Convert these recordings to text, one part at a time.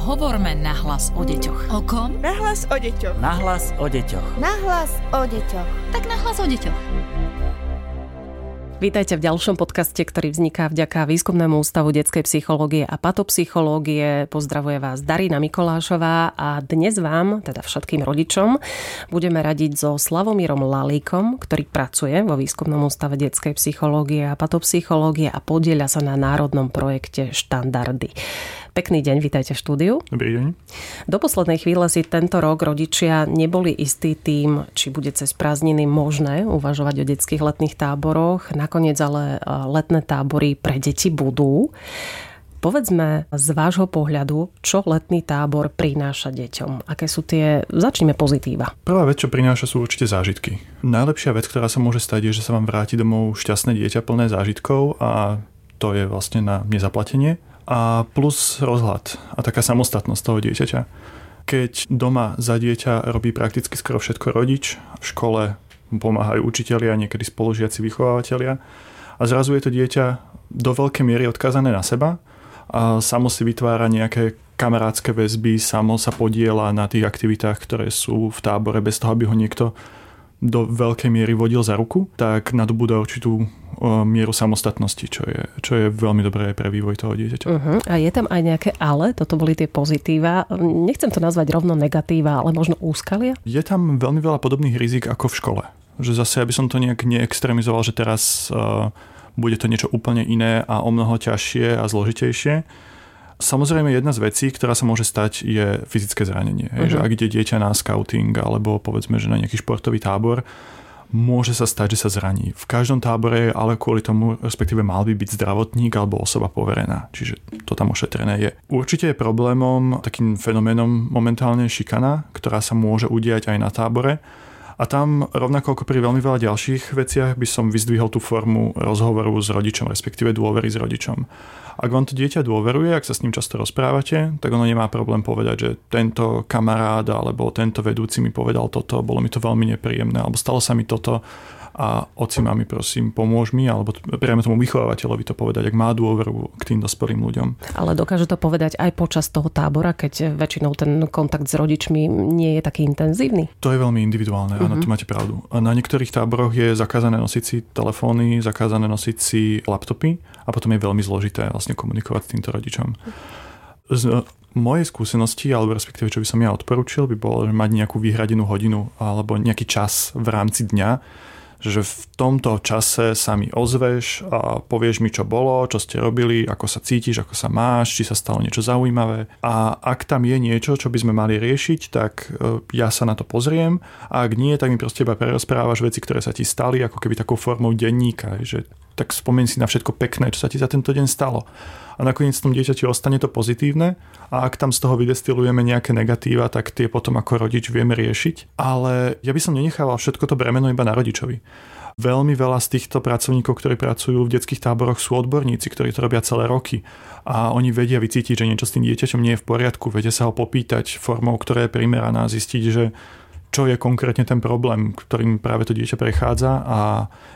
Hovorme nahlas o deťoch. O kom? Nahlas o deťoch. Nahlas o deťoch. Nahlas o deťoch. Tak nahlas o deťoch. Vítajte v ďalšom podcaste, ktorý vzniká vďaka Výskumnému ústavu detskej psychológie a patopsychológie. Pozdravuje vás Darina Mikolášová a dnes vám, teda všetkým rodičom, budeme radiť so Slavomírom Lalíkom, ktorý pracuje vo Výskumnom ústave detskej psychológie a patopsychológie a podieľa sa na národnom projekte Štandardy. Pekný deň, vítajte v štúdiu. Dobrý deň. Do poslednej chvíle si tento rok rodičia neboli istý tým, či bude cez prázdniny možné uvažovať o detských letných táboroch. Nakoniec ale e, letné tábory pre deti budú. Povedzme z vášho pohľadu, čo letný tábor prináša deťom? Aké sú tie, začneme pozitíva. Prvá vec, čo prináša, sú určite zážitky. Najlepšia vec, ktorá sa môže stať, je, že sa vám vráti domov šťastné dieťa plné zážitkov a to je vlastne na nezaplatenie a plus rozhľad a taká samostatnosť toho dieťaťa. Keď doma za dieťa robí prakticky skoro všetko rodič, v škole pomáhajú učitelia, niekedy spolužiaci vychovávateľia a zrazu je to dieťa do veľkej miery odkazané na seba a samo si vytvára nejaké kamarátske väzby, samo sa podiela na tých aktivitách, ktoré sú v tábore bez toho, aby ho niekto do veľkej miery vodil za ruku, tak nadobúda určitú mieru samostatnosti, čo je, čo je veľmi dobré pre vývoj toho dieťaťa. Uh-huh. A je tam aj nejaké ale? Toto boli tie pozitíva. Nechcem to nazvať rovno negatíva, ale možno úskalia? Je tam veľmi veľa podobných rizik ako v škole. Že zase, aby som to nejak neextremizoval, že teraz uh, bude to niečo úplne iné a o mnoho ťažšie a zložitejšie Samozrejme jedna z vecí, ktorá sa môže stať, je fyzické zranenie. Uh-huh. Že mhm. ak ide dieťa na scouting alebo povedzme, že na nejaký športový tábor, môže sa stať, že sa zraní. V každom tábore ale kvôli tomu respektíve mal by byť zdravotník alebo osoba poverená. Čiže to tam ošetrené je. Určite je problémom, takým fenoménom momentálne šikana, ktorá sa môže udiať aj na tábore. A tam rovnako ako pri veľmi veľa ďalších veciach by som vyzdvihol tú formu rozhovoru s rodičom, respektíve dôvery s rodičom. Ak vám to dieťa dôveruje, ak sa s ním často rozprávate, tak ono nemá problém povedať, že tento kamarát alebo tento vedúci mi povedal toto, bolo mi to veľmi nepríjemné, alebo stalo sa mi toto a oci mami prosím pomôž mi, alebo priamo tomu vychovávateľovi to povedať, ak má dôveru k tým dospelým ľuďom. Ale dokáže to povedať aj počas toho tábora, keď väčšinou ten kontakt s rodičmi nie je taký intenzívny? To je veľmi individuálne, uh-huh. Áno, mhm. tu máte pravdu. Na niektorých táboroch je zakázané nosiť si telefóny, zakázané nosiť si laptopy a potom je veľmi zložité vlastne komunikovať s týmto rodičom. Z mojej skúsenosti, alebo respektíve čo by som ja odporúčil, by bolo že mať nejakú vyhradenú hodinu alebo nejaký čas v rámci dňa, že v tomto čase sa mi ozveš a povieš mi, čo bolo, čo ste robili, ako sa cítiš, ako sa máš, či sa stalo niečo zaujímavé. A ak tam je niečo, čo by sme mali riešiť, tak e, ja sa na to pozriem a ak nie, tak mi proste iba prerozprávaš veci, ktoré sa ti stali, ako keby takou formou denníka, že tak spomeň si na všetko pekné, čo sa ti za tento deň stalo. A nakoniec v tom dieťati ostane to pozitívne a ak tam z toho vydestilujeme nejaké negatíva, tak tie potom ako rodič vieme riešiť. Ale ja by som nenechával všetko to bremeno iba na rodičovi. Veľmi veľa z týchto pracovníkov, ktorí pracujú v detských táboroch, sú odborníci, ktorí to robia celé roky. A oni vedia vycítiť, že niečo s tým dieťaťom nie je v poriadku, vedia sa ho popýtať formou, ktorá je primeraná, zistiť, že čo je konkrétne ten problém, ktorým práve to dieťa prechádza a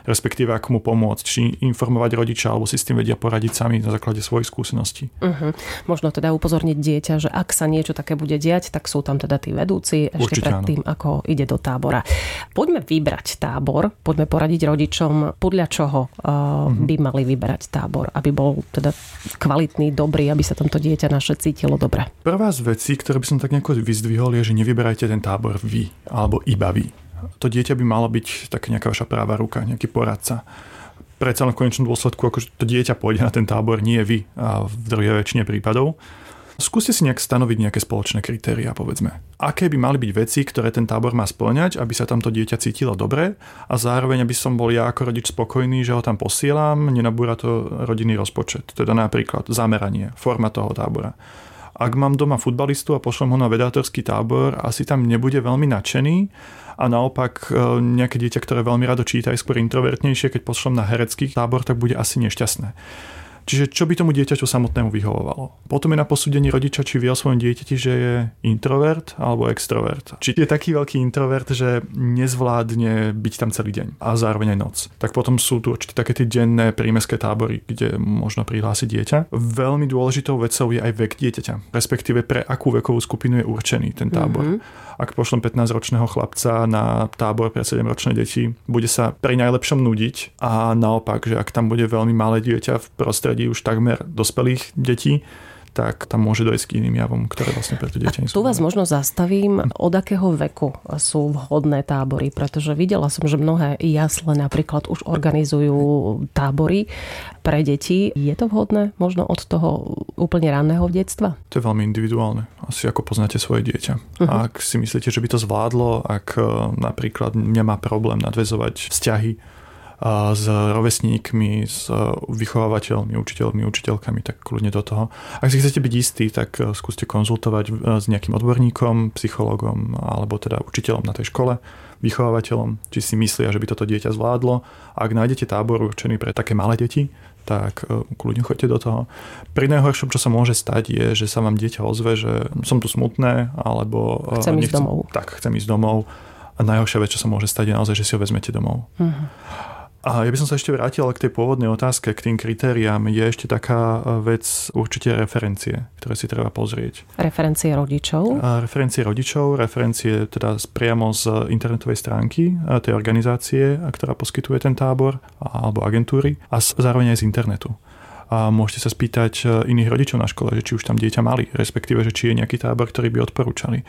respektíve ako mu pomôcť, či informovať rodiča alebo si s tým vedia poradiť sami na základe svojich skúseností. Uh-huh. Možno teda upozorniť dieťa, že ak sa niečo také bude diať, tak sú tam teda tí vedúci ešte Určite pred tým, ako ide do tábora. Poďme vybrať tábor, poďme poradiť rodičom, podľa čoho uh, uh-huh. by mali vyberať tábor, aby bol teda kvalitný, dobrý, aby sa tamto dieťa naše cítilo dobre. Prvá z vecí, ktoré by som tak nejako vyzdvihol, je, že nevyberajte ten tábor vy alebo iba vy. To dieťa by malo byť tak nejaká vaša práva ruka, nejaký poradca. Predsa v konečnom dôsledku, ako to dieťa pôjde na ten tábor, nie vy a v druhej väčšine prípadov. Skúste si nejak stanoviť nejaké spoločné kritéria, povedzme. Aké by mali byť veci, ktoré ten tábor má splňať, aby sa tamto dieťa cítilo dobre a zároveň, aby som bol ja ako rodič spokojný, že ho tam posielam, nenabúra to rodinný rozpočet. Teda napríklad zameranie, forma toho tábora ak mám doma futbalistu a pošlem ho na vedátorský tábor, asi tam nebude veľmi nadšený a naopak e, nejaké dieťa, ktoré veľmi rado číta, je skôr introvertnejšie, keď pošlem na herecký tábor, tak bude asi nešťastné. Čiže čo by tomu dieťaťu samotnému vyhovovalo. Potom je na posúdení rodiča, či vie o svojom dieťati, že je introvert alebo extrovert. Či je taký veľký introvert, že nezvládne byť tam celý deň a zároveň aj noc. Tak potom sú tu určite také tie denné prímeské tábory, kde možno prihlásiť dieťa. Veľmi dôležitou vecou je aj vek dieťaťa, respektíve pre akú vekovú skupinu je určený ten tábor. Mm-hmm. Ak pošlem 15-ročného chlapca na tábor pre 7-ročné deti, bude sa pri najlepšom nudiť a naopak, že ak tam bude veľmi malé dieťa v prostredí prostredí už takmer dospelých detí, tak tam môže dojsť k iným javom, ktoré vlastne pre to dieťa nie sú. Tu vás možno zastavím, od akého veku sú vhodné tábory, pretože videla som, že mnohé jasle napríklad už organizujú tábory pre deti. Je to vhodné možno od toho úplne ranného detstva? To je veľmi individuálne. Asi ako poznáte svoje dieťa. Uh-huh. Ak si myslíte, že by to zvládlo, ak e, napríklad nemá problém nadvezovať vzťahy s rovesníkmi, s vychovávateľmi, učiteľmi, učiteľkami, tak kľudne do toho. Ak si chcete byť istí, tak e, skúste konzultovať e, s nejakým odborníkom, psychologom alebo teda učiteľom na tej škole, vychovávateľom, či si myslia, že by toto dieťa zvládlo. Ak nájdete tábor určený pre také malé deti, tak e, kľudne choďte do toho. Pri najhoršom, čo sa môže stať, je, že sa vám dieťa ozve, že som tu smutné, alebo... Chcem nechcem, ísť domov. Tak, chcem ísť domov. A najhoršia vec, čo sa môže stať, je naozaj, že si ho vezmete domov. Uh-huh. A ja by som sa ešte vrátil k tej pôvodnej otázke, k tým kritériám. Je ešte taká e, vec, určite referencie, ktoré si treba pozrieť. Referencie rodičov? A referencie rodičov, referencie teda priamo z internetovej stránky e, tej organizácie, ktorá poskytuje ten tábor, alebo agentúry, a zároveň aj z internetu a môžete sa spýtať e, iných rodičov na škole, že či už tam dieťa mali, respektíve, že či je nejaký tábor, ktorý by odporúčali.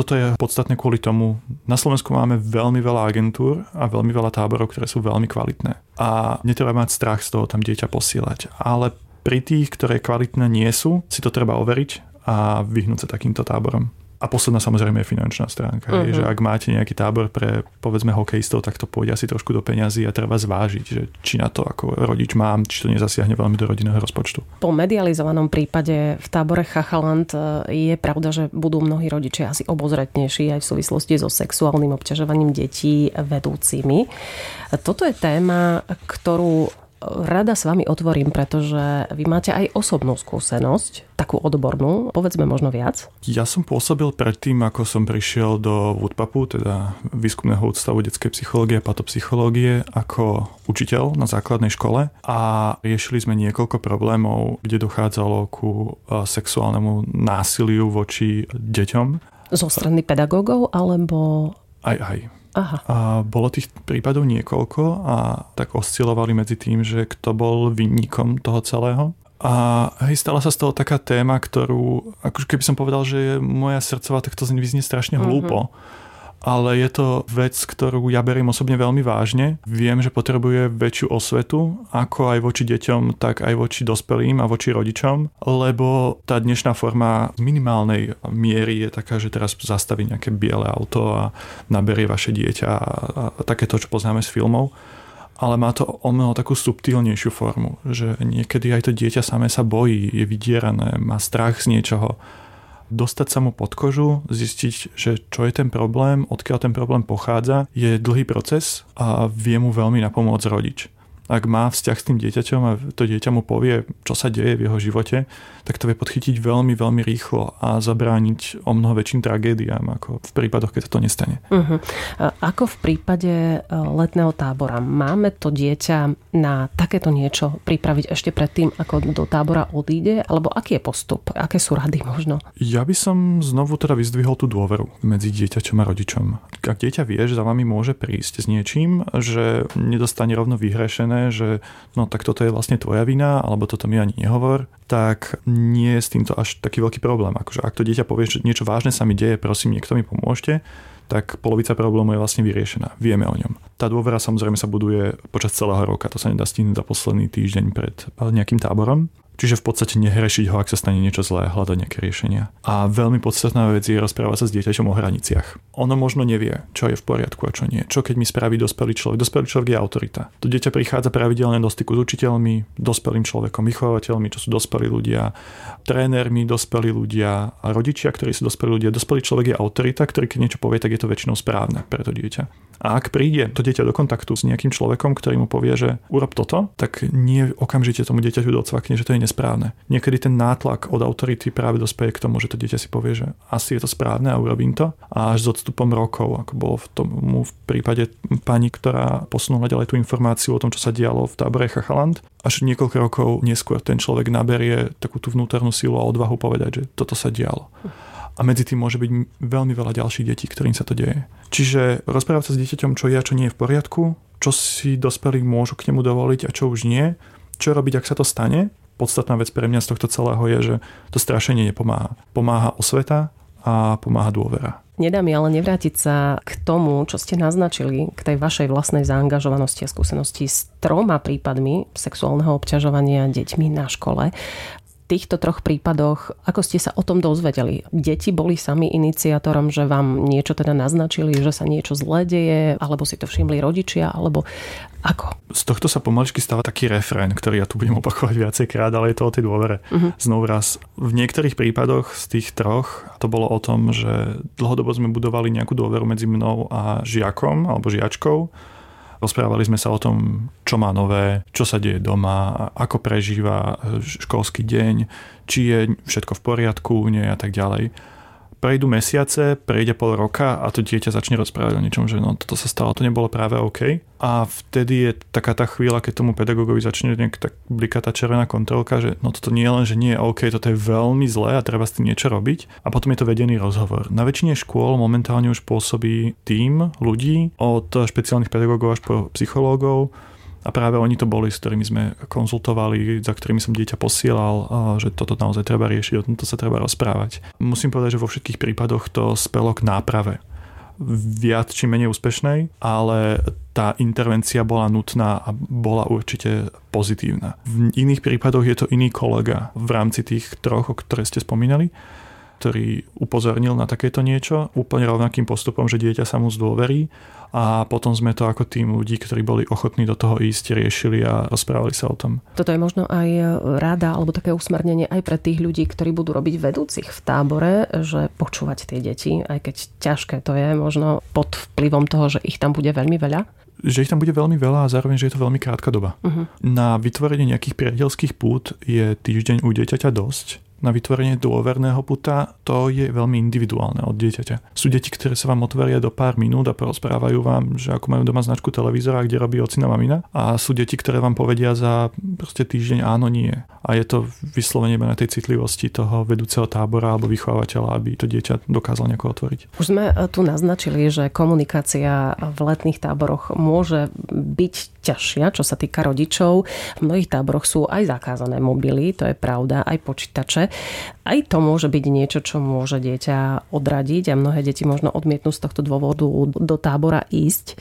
Toto je podstatné kvôli tomu. Na Slovensku máme veľmi veľa agentúr a veľmi veľa táborov, ktoré sú veľmi kvalitné. A netreba mať strach z toho tam dieťa posielať. Ale pri tých, ktoré kvalitné nie sú, si to treba overiť a vyhnúť sa takýmto táborom. A posledná samozrejme je finančná stránka. Uh-huh. Je, že ak máte nejaký tábor pre povedzme hokejistov, tak to pôjde asi trošku do peňazí a treba zvážiť, že či na to ako rodič mám, či to nezasiahne veľmi do rodinného rozpočtu. Po medializovanom prípade v tábore Chachaland e, je pravda, že budú mnohí rodičia asi obozretnejší aj v súvislosti so sexuálnym obťažovaním detí vedúcimi. Toto je téma, ktorú rada s vami otvorím, pretože vy máte aj osobnú skúsenosť, takú odbornú, povedzme možno viac. Ja som pôsobil predtým, ako som prišiel do Woodpapu, teda výskumného ústavu detskej psychológie a patopsychológie, ako učiteľ na základnej škole a riešili sme niekoľko problémov, kde dochádzalo ku sexuálnemu násiliu voči deťom. Zo strany pedagógov alebo... Aj, aj. Aha. A bolo tých prípadov niekoľko a tak oscilovali medzi tým, že kto bol vinníkom toho celého. A hej, stala sa z toho taká téma, ktorú, akože keby som povedal, že je moja srdcová, tak to vyznie strašne hlúpo. Mm-hmm ale je to vec, ktorú ja beriem osobne veľmi vážne. Viem, že potrebuje väčšiu osvetu, ako aj voči deťom, tak aj voči dospelým a voči rodičom, lebo tá dnešná forma minimálnej miery je taká, že teraz zastaví nejaké biele auto a naberie vaše dieťa a, a takéto, čo poznáme z filmov ale má to o mnoho takú subtilnejšiu formu, že niekedy aj to dieťa samé sa bojí, je vydierané, má strach z niečoho dostať sa mu pod kožu, zistiť, že čo je ten problém, odkiaľ ten problém pochádza, je dlhý proces a vie mu veľmi napomôcť rodič ak má vzťah s tým dieťaťom a to dieťa mu povie, čo sa deje v jeho živote, tak to vie podchytiť veľmi, veľmi rýchlo a zabrániť o mnoho väčším tragédiám, ako v prípadoch, keď to nestane. Uh-huh. Ako v prípade e, letného tábora? Máme to dieťa na takéto niečo pripraviť ešte predtým, ako do tábora odíde? Alebo aký je postup? Aké sú rady možno? Ja by som znovu teda vyzdvihol tú dôveru medzi dieťaťom a rodičom. Ak dieťa vie, že za vami môže prísť s niečím, že nedostane rovno vyhrešené, že no tak toto je vlastne tvoja vina, alebo toto mi ani nehovor, tak nie je s týmto až taký veľký problém. Akože ak to dieťa povie, že niečo vážne sa mi deje, prosím, niekto mi pomôžte, tak polovica problému je vlastne vyriešená. Vieme o ňom. Tá dôvera samozrejme sa buduje počas celého roka. To sa nedá stihnúť za posledný týždeň pred nejakým táborom. Čiže v podstate nehrešiť ho, ak sa stane niečo zlé, hľadať nejaké riešenia. A veľmi podstatná vec je rozprávať sa s dieťaťom o hraniciach. Ono možno nevie, čo je v poriadku a čo nie. Čo keď mi spraví dospelý človek? Dospelý človek je autorita. To dieťa prichádza pravidelne do styku s učiteľmi, dospelým človekom, vychovateľmi, čo sú dospelí ľudia, trénermi, dospelí ľudia a rodičia, ktorí sú dospelí ľudia. Dospelý človek je autorita, ktorý keď niečo povie, tak je to väčšinou správne pre to dieťa. A ak príde to dieťa do kontaktu s nejakým človekom, ktorý mu povie, že urob toto, tak nie okamžite tomu dieťaťu docvakne, že to je nesprávne. Niekedy ten nátlak od autority práve dospeje k tomu, že to dieťa si povie, že asi je to správne a urobím to. A až s odstupom rokov, ako bolo v tom v prípade pani, ktorá posunula ďalej tú informáciu o tom, čo sa dialo v tábore Chachaland, až niekoľko rokov neskôr ten človek naberie takú tú vnútornú silu a odvahu povedať, že toto sa dialo a medzi tým môže byť veľmi veľa ďalších detí, ktorým sa to deje. Čiže rozprávať sa s dieťaťom, čo je a čo nie je v poriadku, čo si dospelí môžu k nemu dovoliť a čo už nie, čo robiť, ak sa to stane. Podstatná vec pre mňa z tohto celého je, že to strašenie nepomáha. Pomáha osveta a pomáha dôvera. Nedá mi ale nevrátiť sa k tomu, čo ste naznačili, k tej vašej vlastnej zaangažovanosti a skúsenosti s troma prípadmi sexuálneho obťažovania deťmi na škole týchto troch prípadoch, ako ste sa o tom dozvedeli? Deti boli sami iniciátorom, že vám niečo teda naznačili, že sa niečo zlé deje, alebo si to všimli rodičia, alebo ako? Z tohto sa pomaličky stáva taký refrén, ktorý ja tu budem opakovať viacejkrát, ale je to o tej dôvere. Uh-huh. Znovu raz. V niektorých prípadoch z tých troch to bolo o tom, že dlhodobo sme budovali nejakú dôveru medzi mnou a žiakom alebo žiačkou Rozprávali sme sa o tom, čo má nové, čo sa deje doma, ako prežíva školský deň, či je všetko v poriadku, nie a tak ďalej prejdú mesiace, prejde pol roka a to dieťa začne rozprávať o niečom, že no toto sa stalo, to nebolo práve OK. A vtedy je taká tá chvíľa, keď tomu pedagogovi začne nejak tak blikať tá červená kontrolka, že no toto nie je len, že nie je OK, toto je veľmi zlé a treba s tým niečo robiť. A potom je to vedený rozhovor. Na väčšine škôl momentálne už pôsobí tým ľudí od špeciálnych pedagógov až po psychológov, a práve oni to boli, s ktorými sme konzultovali, za ktorými som dieťa posielal, že toto naozaj treba riešiť, o tomto sa treba rozprávať. Musím povedať, že vo všetkých prípadoch to spelo k náprave viac či menej úspešnej, ale tá intervencia bola nutná a bola určite pozitívna. V iných prípadoch je to iný kolega v rámci tých troch, o ktoré ste spomínali, ktorý upozornil na takéto niečo úplne rovnakým postupom, že dieťa sa mu zdôverí a potom sme to ako tým ľudí, ktorí boli ochotní do toho ísť, riešili a rozprávali sa o tom. Toto je možno aj rada alebo také usmernenie aj pre tých ľudí, ktorí budú robiť vedúcich v tábore, že počúvať tie deti, aj keď ťažké to je, možno pod vplyvom toho, že ich tam bude veľmi veľa, že ich tam bude veľmi veľa a zároveň, že je to veľmi krátka doba. Uh-huh. Na vytvorenie nejakých priateľských pút je týždeň u dieťaťa dosť na vytvorenie dôverného puta, to je veľmi individuálne od dieťaťa. Sú deti, ktoré sa vám otvoria do pár minút a porozprávajú vám, že ako majú doma značku televízora, kde robí ocina mamina. A sú deti, ktoré vám povedia za proste týždeň áno, nie. A je to vyslovene na tej citlivosti toho vedúceho tábora alebo vychovateľa, aby to dieťa dokázal nejako otvoriť. Už sme eh, tu naznačili, že komunikácia v letných táboroch môže byť ťažšia, čo sa týka rodičov. V mnohých táboroch sú aj zakázané mobily, to je pravda, aj počítače. Aj to môže byť niečo, čo môže dieťa odradiť a mnohé deti možno odmietnú z tohto dôvodu do tábora ísť.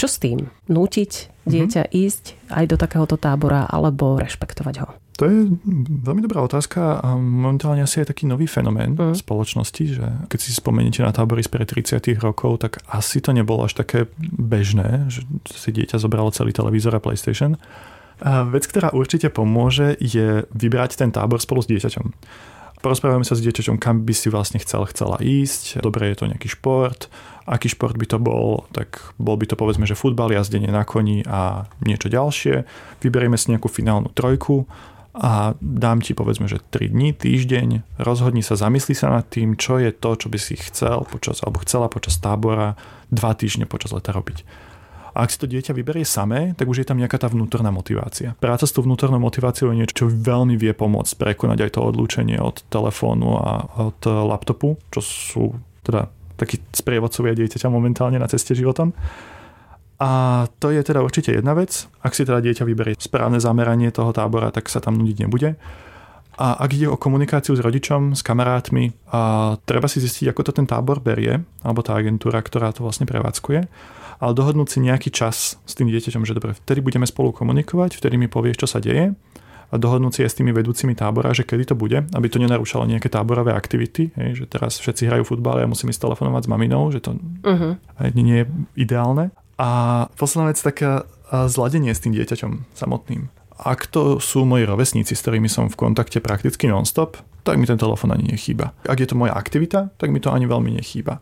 Čo s tým? Nútiť dieťa mm-hmm. ísť aj do takéhoto tábora alebo rešpektovať ho? To je veľmi dobrá otázka a momentálne asi je taký nový fenomén mm. spoločnosti, že keď si spomeniete na tábory z 30 rokov, tak asi to nebolo až také bežné, že si dieťa zobralo celý televízor a PlayStation. A vec, ktorá určite pomôže, je vybrať ten tábor spolu s dieťaťom. Porozprávame sa s dieťaťom, kam by si vlastne chcel, chcela ísť. Dobre, je to nejaký šport. Aký šport by to bol? Tak bol by to povedzme, že futbal, jazdenie na koni a niečo ďalšie. Vyberieme si nejakú finálnu trojku a dám ti povedzme, že 3 dní, týždeň, rozhodni sa, zamysli sa nad tým, čo je to, čo by si chcel počas, alebo chcela počas tábora 2 týždne počas leta robiť. A ak si to dieťa vyberie samé, tak už je tam nejaká tá vnútorná motivácia. Práca s tou vnútornou motiváciou je niečo, čo veľmi vie pomôcť prekonať aj to odlúčenie od telefónu a od laptopu, čo sú teda takí sprievodcovia dieťaťa momentálne na ceste životom. A to je teda určite jedna vec. Ak si teda dieťa vyberie správne zameranie toho tábora, tak sa tam nudiť nebude. A ak ide o komunikáciu s rodičom, s kamarátmi, a treba si zistiť, ako to ten tábor berie, alebo tá agentúra, ktorá to vlastne prevádzkuje, ale dohodnúť si nejaký čas s tým dieťaťom, že dobre, vtedy budeme spolu komunikovať, vtedy mi povieš, čo sa deje a dohodnúť si aj s tými vedúcimi tábora, že kedy to bude, aby to nenarúšalo nejaké táborové aktivity, hej, že teraz všetci hrajú futbal a ja musím ísť telefonovať s maminou, že to uh-huh. nie je ideálne. A posledná vec taká zladenie s tým dieťaťom samotným. Ak to sú moji rovesníci, s ktorými som v kontakte prakticky non-stop, tak mi ten telefon ani nechýba. Ak je to moja aktivita, tak mi to ani veľmi nechýba.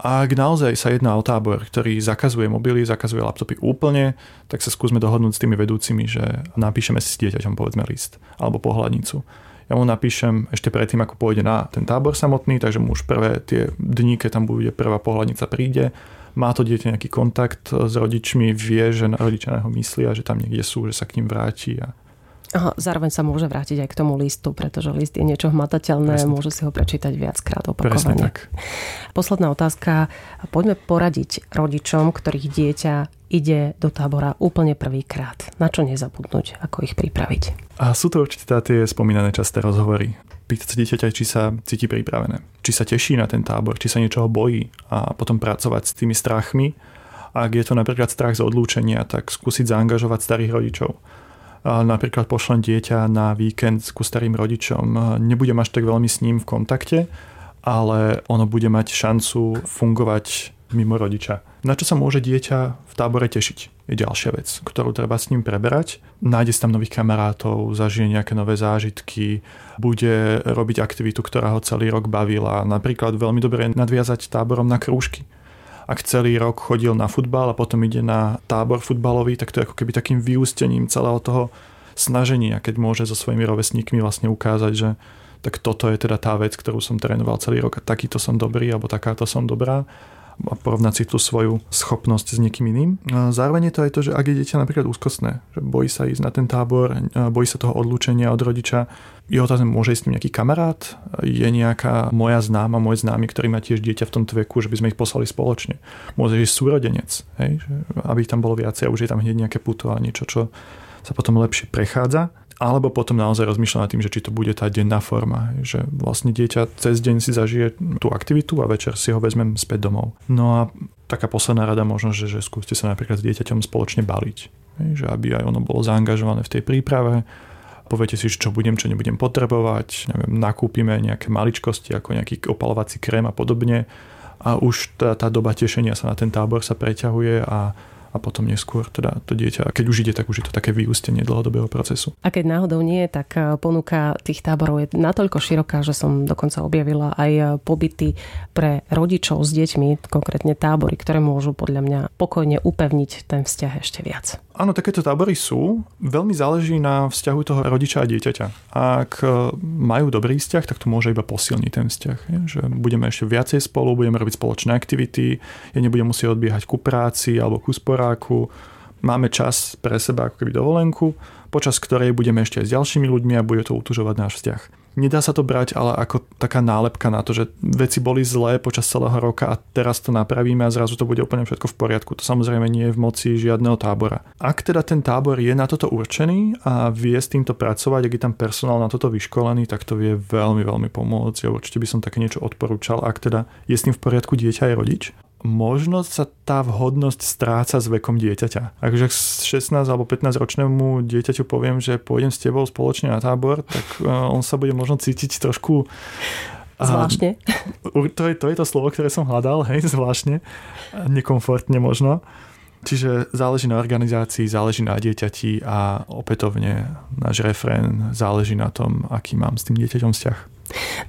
Ak naozaj sa jedná o tábor, ktorý zakazuje mobily, zakazuje laptopy úplne, tak sa skúsme dohodnúť s tými vedúcimi, že napíšeme si s dieťaťom povedzme list alebo pohľadnicu. Ja mu napíšem ešte predtým, ako pôjde na ten tábor samotný, takže mu už prvé tie dní, keď tam bude prvá pohľadnica príde, má to dieťa nejaký kontakt s rodičmi, vie, že rodičia na ho myslia, že tam niekde sú, že sa k ním vráti a Aha, zároveň sa môže vrátiť aj k tomu listu, pretože list je niečo hmatateľné, Presne môže si ho prečítať viackrát opakovane. tak. Posledná otázka. Poďme poradiť rodičom, ktorých dieťa ide do tábora úplne prvýkrát. Na čo nezabudnúť, ako ich pripraviť? A sú to určite tie spomínané časté rozhovory. Pýtať sa dieťaťa, či sa cíti pripravené, či sa teší na ten tábor, či sa niečoho bojí a potom pracovať s tými strachmi. Ak je to napríklad strach z odlúčenia, tak skúsiť zaangažovať starých rodičov napríklad pošlem dieťa na víkend ku starým rodičom, nebudem až tak veľmi s ním v kontakte, ale ono bude mať šancu fungovať mimo rodiča. Na čo sa môže dieťa v tábore tešiť, je ďalšia vec, ktorú treba s ním preberať. Nájde si tam nových kamarátov, zažije nejaké nové zážitky, bude robiť aktivitu, ktorá ho celý rok bavila. Napríklad veľmi dobre nadviazať táborom na krúžky ak celý rok chodil na futbal a potom ide na tábor futbalový, tak to je ako keby takým vyústením celého toho snaženia, keď môže so svojimi rovesníkmi vlastne ukázať, že tak toto je teda tá vec, ktorú som trénoval celý rok a takýto som dobrý alebo takáto som dobrá a porovnať si tú svoju schopnosť s niekým iným. Zároveň je to aj to, že ak je dieťa napríklad úzkostné, že bojí sa ísť na ten tábor, bojí sa toho odlúčenia od rodiča, je otázne, môže ísť s tým nejaký kamarát, je nejaká moja známa, môj známy, ktorý má tiež dieťa v tomto veku, že by sme ich poslali spoločne. Môže ísť súrodenec, hej, že aby tam bolo viacej a už je tam hneď nejaké puto a niečo, čo sa potom lepšie prechádza alebo potom naozaj rozmýšľa nad tým, že či to bude tá denná forma, že vlastne dieťa cez deň si zažije tú aktivitu a večer si ho vezmem späť domov. No a taká posledná rada možno, že, že skúste sa napríklad s dieťaťom spoločne baliť, že aby aj ono bolo zaangažované v tej príprave, poviete si, čo budem, čo nebudem potrebovať, neviem, nakúpime nejaké maličkosti ako nejaký opalovací krém a podobne a už tá, tá doba tešenia sa na ten tábor sa preťahuje a a potom neskôr teda to dieťa, keď už ide, tak už je to také vyústenie dlhodobého procesu. A keď náhodou nie, tak eh, ponuka tých táborov je natoľko široká, že som dokonca objavila aj eh, pobyty pre rodičov s deťmi, konkrétne tábory, ktoré môžu podľa mňa pokojne upevniť ten vzťah ešte viac. Áno, takéto tábory sú. Veľmi záleží na vzťahu toho rodiča a dieťaťa. Ak eh, majú dobrý vzťah, tak to môže iba posilniť ten vzťah. Je? Že budeme ešte viacej spolu, budeme robiť spoločné aktivity, ja nebudem musieť odbiehať ku práci alebo ku spor sporáku, máme čas pre seba ako keby dovolenku, počas ktorej budeme ešte aj s ďalšími ľuďmi a bude to utužovať náš vzťah. Nedá sa to brať ale ako taká nálepka na to, že veci boli zlé počas celého roka a teraz to napravíme a zrazu to bude úplne všetko v poriadku. To samozrejme nie je v moci žiadneho tábora. Ak teda ten tábor je na toto určený a vie s týmto pracovať, ak je tam personál na toto vyškolený, tak to vie veľmi, veľmi pomôcť. Ja určite by som také niečo odporúčal, ak teda je s tým v poriadku dieťa aj rodič možno sa tá vhodnosť stráca s vekom dieťaťa. Ak ak 16 alebo 15 ročnému dieťaťu poviem, že pôjdem s tebou spoločne na tábor, tak e, on sa bude možno cítiť trošku Zvláštne. To je, to je to slovo, ktoré som hľadal, hej, zvláštne. Nekomfortne možno. Čiže záleží na organizácii, záleží na dieťati a opätovne náš refrén záleží na tom, aký mám s tým dieťaťom vzťah.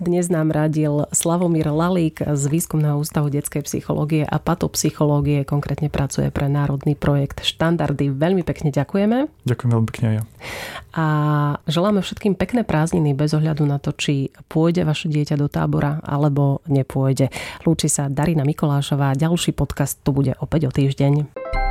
Dnes nám radil Slavomír Lalík z Výskumného ústavu detskej psychológie a patopsychológie, konkrétne pracuje pre národný projekt Štandardy. Veľmi pekne ďakujeme. Ďakujem veľmi pekne aj ja. A želáme všetkým pekné prázdniny bez ohľadu na to, či pôjde vaše dieťa do tábora alebo nepôjde. Lúči sa Darina Mikolášová. Ďalší podcast tu bude opäť o týždeň.